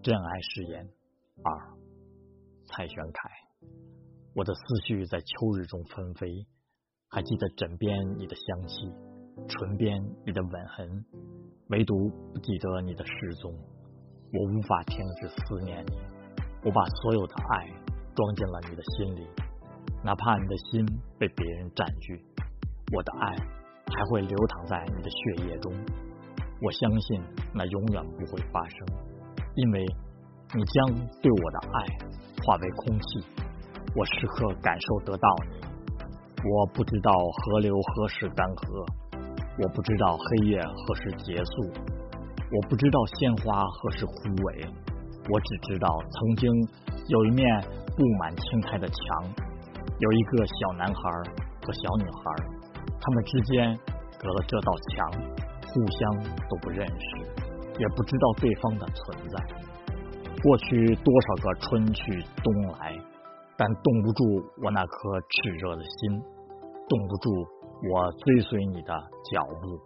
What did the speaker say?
真爱誓言二，蔡玄凯。我的思绪在秋日中纷飞，还记得枕边你的香气，唇边你的吻痕，唯独不记得你的失踪。我无法停止思念你，我把所有的爱装进了你的心里，哪怕你的心被别人占据，我的爱还会流淌在你的血液中。我相信那永远不会发生，因为你将对我的爱化为空气，我时刻感受得到你。我不知道河流何时干涸，我不知道黑夜何时结束，我不知道鲜花何时枯萎，我只知道曾经有一面布满青苔的墙，有一个小男孩和小女孩，他们之间隔了这道墙。互相都不认识，也不知道对方的存在。过去多少个春去冬来，但冻不住我那颗炽热的心，冻不住我追随你的脚步。